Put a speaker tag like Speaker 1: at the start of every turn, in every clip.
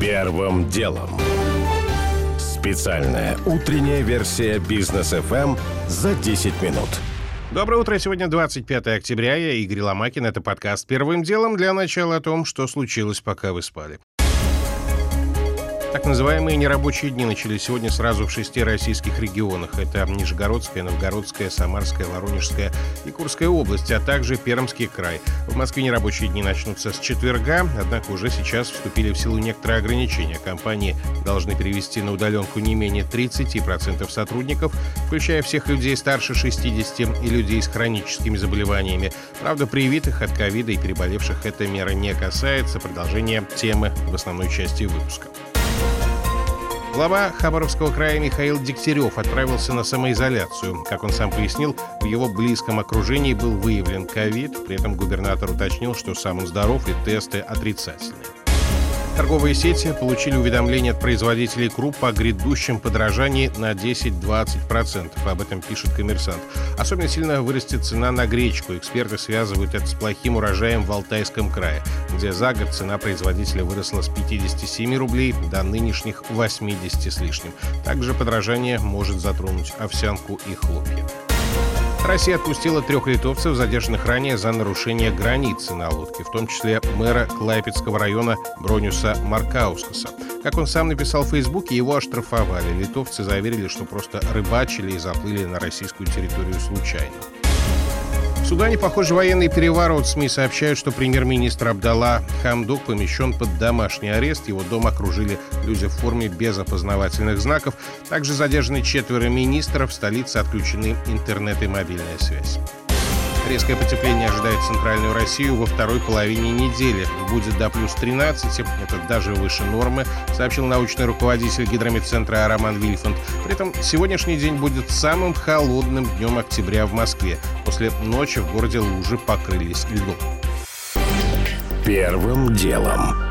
Speaker 1: Первым делом. Специальная утренняя версия бизнес FM за 10 минут.
Speaker 2: Доброе утро. Сегодня 25 октября. Я Игорь Ломакин. Это подкаст «Первым делом» для начала о том, что случилось, пока вы спали. Так называемые нерабочие дни начались сегодня сразу в шести российских регионах. Это Нижегородская, Новгородская, Самарская, Воронежская и Курская области, а также Пермский край. В Москве нерабочие дни начнутся с четверга, однако уже сейчас вступили в силу некоторые ограничения. Компании должны перевести на удаленку не менее 30% сотрудников, включая всех людей старше 60 и людей с хроническими заболеваниями. Правда, привитых от ковида и переболевших эта мера не касается. Продолжение темы в основной части выпуска. Глава Хабаровского края Михаил Дегтярев отправился на самоизоляцию. Как он сам пояснил, в его близком окружении был выявлен ковид. При этом губернатор уточнил, что сам он здоров и тесты отрицательные. Торговые сети получили уведомление от производителей круп о грядущем подражании на 10-20%. Об этом пишет коммерсант. Особенно сильно вырастет цена на гречку. Эксперты связывают это с плохим урожаем в Алтайском крае, где за год цена производителя выросла с 57 рублей до нынешних 80 с лишним. Также подражание может затронуть овсянку и хлопья. Россия отпустила трех литовцев, задержанных ранее за нарушение границы на лодке, в том числе мэра Клайпецкого района Бронюса Маркаускаса. Как он сам написал в Фейсбуке, его оштрафовали. Литовцы заверили, что просто рыбачили и заплыли на российскую территорию случайно. В Судане, похоже, военный переворот. СМИ сообщают, что премьер-министр Абдалла Хамдук помещен под домашний арест. Его дом окружили люди в форме без опознавательных знаков. Также задержаны четверо министров. В столице отключены интернет и мобильная связь. Резкое потепление ожидает центральную Россию во второй половине недели. Будет до плюс 13, это даже выше нормы, сообщил научный руководитель гидромедцентра Роман Вильфанд. При этом сегодняшний день будет самым холодным днем октября в Москве. После ночи в городе лужи покрылись льдом.
Speaker 1: Первым делом.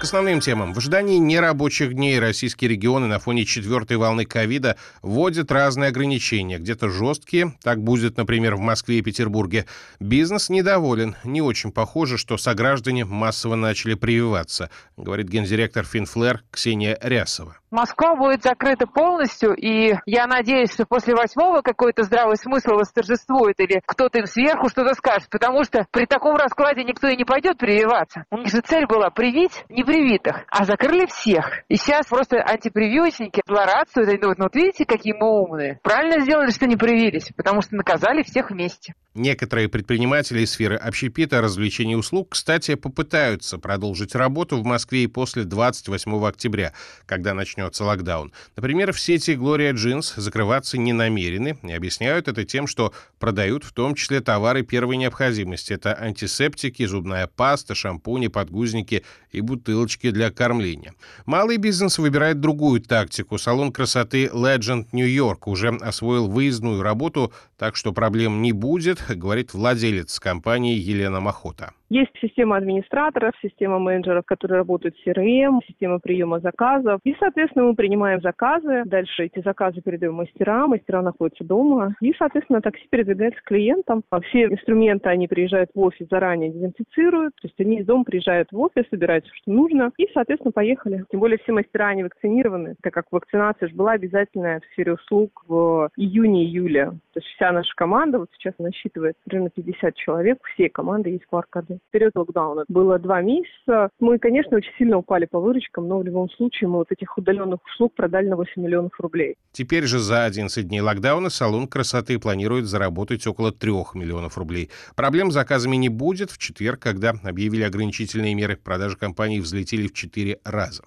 Speaker 2: К основным темам. В ожидании нерабочих дней российские регионы на фоне четвертой волны ковида вводят разные ограничения. Где-то жесткие, так будет, например, в Москве и Петербурге. Бизнес недоволен. Не очень похоже, что сограждане массово начали прививаться, говорит гендиректор Финфлер Ксения Рясова.
Speaker 3: Москва будет закрыта полностью, и я надеюсь, что после восьмого какой-то здравый смысл восторжествует, или кто-то им сверху что-то скажет, потому что при таком раскладе никто и не пойдет прививаться. У них же цель была привить непривитых, а закрыли всех. И сейчас просто антипрививочники злорадствуют и думают, ну вот видите, какие мы умные. Правильно сделали, что не привились, потому что наказали всех вместе.
Speaker 2: Некоторые предприниматели из сферы общепита, развлечений и услуг, кстати, попытаются продолжить работу в Москве и после 28 октября, когда начнется локдаун. Например, в сети Gloria Jeans закрываться не намерены и объясняют это тем, что продают в том числе товары первой необходимости. Это антисептики, зубная паста, шампуни, подгузники и бутылочки для кормления. Малый бизнес выбирает другую тактику. Салон красоты Legend New York уже освоил выездную работу, так что проблем не будет, говорит владелец компании Елена Махота.
Speaker 4: Есть система администраторов, система менеджеров, которые работают в CRM, система приема заказов. И, соответственно, мы принимаем заказы. Дальше эти заказы передаем мастерам. Мастера находятся дома. И, соответственно, такси передвигается клиентам. Все инструменты, они приезжают в офис, заранее дезинфицируют. То есть они из дома приезжают в офис, собирают все, что нужно. И, соответственно, поехали. Тем более все мастера, они вакцинированы, так как вакцинация же была обязательная в сфере услуг в июне-июле. То есть вся наша команда, вот сейчас насчитывает примерно 50 человек, все команды есть QR-коды период локдауна было два месяца. Мы, конечно, очень сильно упали по выручкам, но в любом случае мы вот этих удаленных услуг продали на 8 миллионов рублей.
Speaker 2: Теперь же за 11 дней локдауна салон красоты планирует заработать около 3 миллионов рублей. Проблем с заказами не будет. В четверг, когда объявили ограничительные меры, продажи компании взлетели в 4 раза.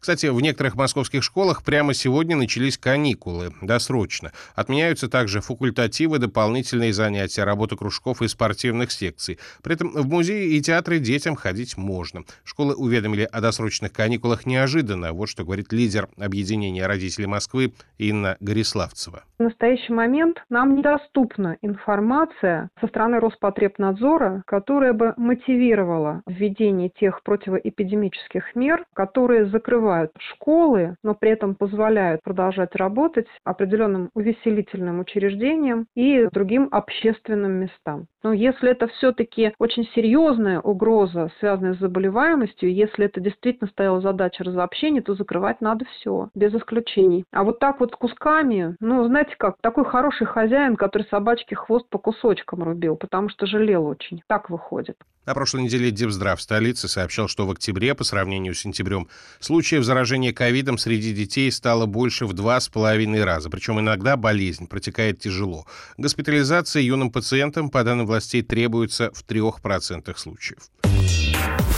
Speaker 2: Кстати, в некоторых московских школах прямо сегодня начались каникулы, досрочно. Отменяются также факультативы, дополнительные занятия, работа кружков и спортивных секций. При этом в музее и театры детям ходить можно. Школы уведомили о досрочных каникулах неожиданно. Вот что говорит лидер объединения родителей Москвы Инна Гориславцева.
Speaker 5: В настоящий момент нам недоступна информация со стороны Роспотребнадзора, которая бы мотивировала введение тех противоэпидемических мер, которые закрывают школы, но при этом позволяют продолжать работать определенным увеселительным учреждениям и другим общественным местам. Но если это все-таки очень серьезная угроза, связанная с заболеваемостью, если это действительно стояла задача разобщения, то закрывать надо все, без исключений. А вот так вот кусками, ну, знаете как, такой хороший хозяин, который собачке хвост по кусочкам рубил, потому что жалел очень. Так выходит.
Speaker 2: На прошлой неделе Депздрав столицы сообщал, что в октябре, по сравнению с сентябрем, случаев заражения ковидом среди детей стало больше в два с половиной раза. Причем иногда болезнь протекает тяжело. Госпитализация юным пациентам, по данным властей, требуется в трех процентах случаев.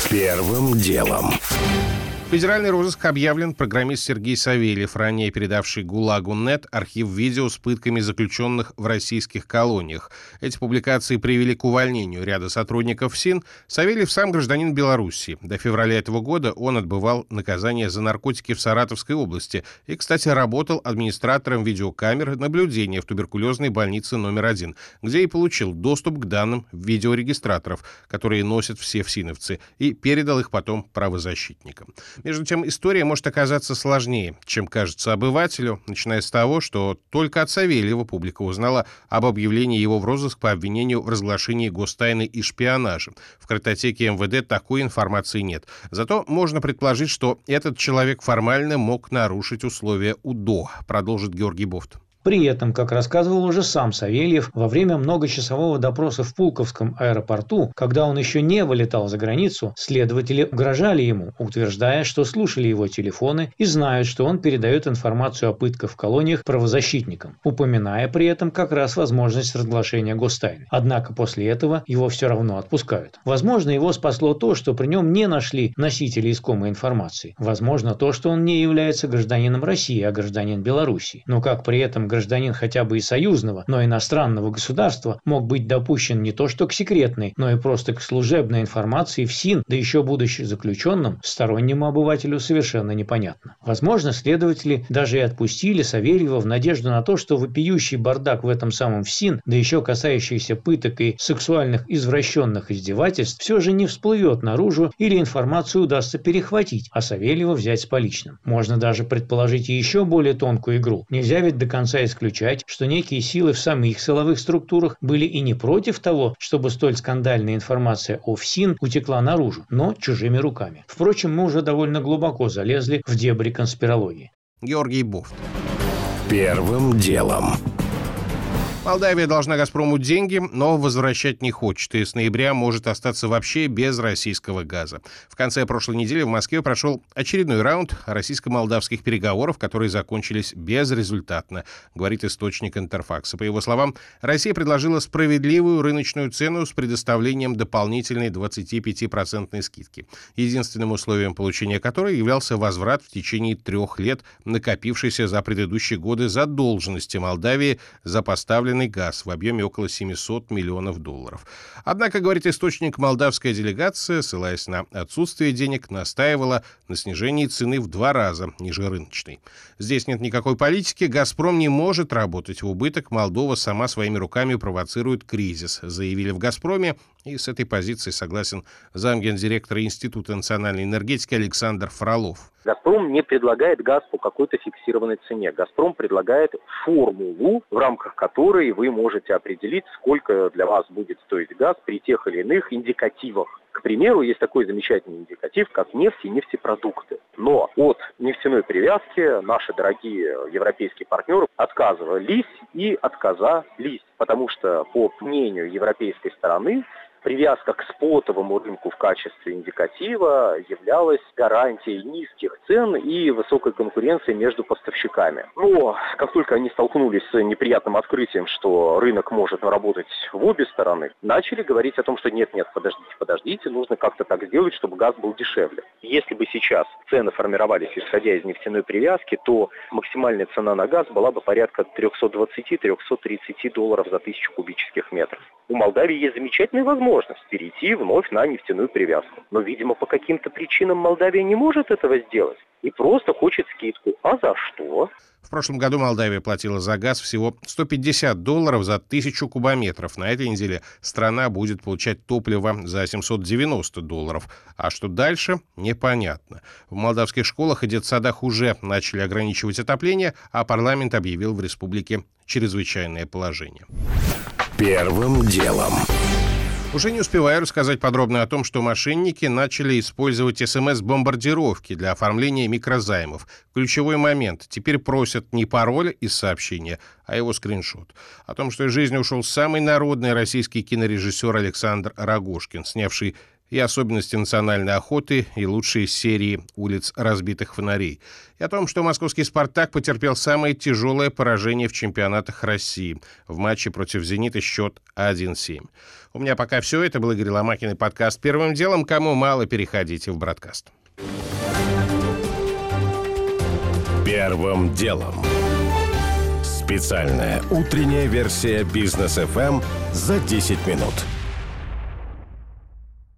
Speaker 1: Первым делом.
Speaker 2: Федеральный розыск объявлен программист Сергей Савельев, ранее передавший ГУЛАГу НЕТ архив видео с пытками заключенных в российских колониях. Эти публикации привели к увольнению ряда сотрудников СИН. Савельев сам гражданин Беларуси. До февраля этого года он отбывал наказание за наркотики в Саратовской области и, кстати, работал администратором видеокамер наблюдения в туберкулезной больнице номер один, где и получил доступ к данным видеорегистраторов, которые носят все всиновцы, и передал их потом правозащитникам. Между тем, история может оказаться сложнее, чем кажется обывателю, начиная с того, что только от Савельева публика узнала об объявлении его в розыск по обвинению в разглашении гостайны и шпионаже. В картотеке МВД такой информации нет. Зато можно предположить, что этот человек формально мог нарушить условия УДО, продолжит Георгий Бофт.
Speaker 6: При этом, как рассказывал уже сам Савельев, во время многочасового допроса в Пулковском аэропорту, когда он еще не вылетал за границу, следователи угрожали ему, утверждая, что слушали его телефоны и знают, что он передает информацию о пытках в колониях правозащитникам, упоминая при этом как раз возможность разглашения гостайны. Однако после этого его все равно отпускают. Возможно, его спасло то, что при нем не нашли носители искомой информации. Возможно, то, что он не является гражданином России, а гражданин Беларуси. Но как при этом гражданин хотя бы и союзного, но иностранного государства мог быть допущен не то что к секретной, но и просто к служебной информации в СИН, да еще будучи заключенным, стороннему обывателю совершенно непонятно. Возможно, следователи даже и отпустили Савельева в надежду на то, что вопиющий бардак в этом самом ФСИН, да еще касающийся пыток и сексуальных извращенных издевательств, все же не всплывет наружу или информацию удастся перехватить, а Савельева взять с поличным. Можно даже предположить еще более тонкую игру. Нельзя ведь до конца исключать, что некие силы в самих силовых структурах были и не против того, чтобы столь скандальная информация о ФСИН утекла наружу, но чужими руками. Впрочем, мы уже довольно глубоко залезли в дебри конспирологии.
Speaker 2: Георгий Буфт.
Speaker 1: Первым делом.
Speaker 2: Молдавия должна «Газпрому» деньги, но возвращать не хочет, и с ноября может остаться вообще без российского газа. В конце прошлой недели в Москве прошел очередной раунд российско-молдавских переговоров, которые закончились безрезультатно, говорит источник Интерфакса. По его словам, Россия предложила справедливую рыночную цену с предоставлением дополнительной 25% скидки, единственным условием получения которой являлся возврат в течение трех лет накопившейся за предыдущие годы задолженности Молдавии за поставленные поставленный газ в объеме около 700 миллионов долларов. Однако, говорит источник, молдавская делегация, ссылаясь на отсутствие денег, настаивала на снижении цены в два раза ниже рыночной. Здесь нет никакой политики, «Газпром» не может работать в убыток, Молдова сама своими руками провоцирует кризис, заявили в «Газпроме», и с этой позицией согласен замгендиректора Института национальной энергетики Александр Фролов.
Speaker 7: «Газпром» не предлагает газ по какой-то фиксированной цене. «Газпром» предлагает формулу, в рамках которой вы можете определить, сколько для вас будет стоить газ при тех или иных индикативах. К примеру, есть такой замечательный индикатив, как нефть и нефтепродукты. Но от нефтяной привязки наши дорогие европейские партнеры отказывались и отказались, потому что, по мнению европейской стороны, привязка к спотовому рынку в качестве индикатива являлась гарантией низких цен и высокой конкуренции между поставщиками. Но как только они столкнулись с неприятным открытием, что рынок может работать в обе стороны, начали говорить о том, что нет-нет, подождите, подождите, нужно как-то так сделать, чтобы газ был дешевле. Если бы сейчас цены формировались исходя из нефтяной привязки, то максимальная цена на газ была бы порядка 320-330 долларов за тысячу кубических метров. У Молдавии есть замечательная возможность возможность перейти вновь на нефтяную привязку. Но, видимо, по каким-то причинам Молдавия не может этого сделать и просто хочет скидку. А за что?
Speaker 2: В прошлом году Молдавия платила за газ всего 150 долларов за тысячу кубометров. На этой неделе страна будет получать топливо за 790 долларов. А что дальше, непонятно. В молдавских школах и детсадах уже начали ограничивать отопление, а парламент объявил в республике чрезвычайное положение.
Speaker 1: Первым делом.
Speaker 2: Уже не успеваю рассказать подробно о том, что мошенники начали использовать СМС-бомбардировки для оформления микрозаймов. Ключевой момент. Теперь просят не пароль из сообщения, а его скриншот. О том, что из жизни ушел самый народный российский кинорежиссер Александр Рогошкин, снявший и особенности национальной охоты, и лучшие серии улиц разбитых фонарей. И о том, что московский «Спартак» потерпел самое тяжелое поражение в чемпионатах России. В матче против «Зенита» счет 1-7. У меня пока все. Это был Игорь Ломакин и подкаст «Первым делом». Кому мало, переходите в бродкаст.
Speaker 1: Первым делом. Специальная утренняя версия бизнес FM за 10 минут.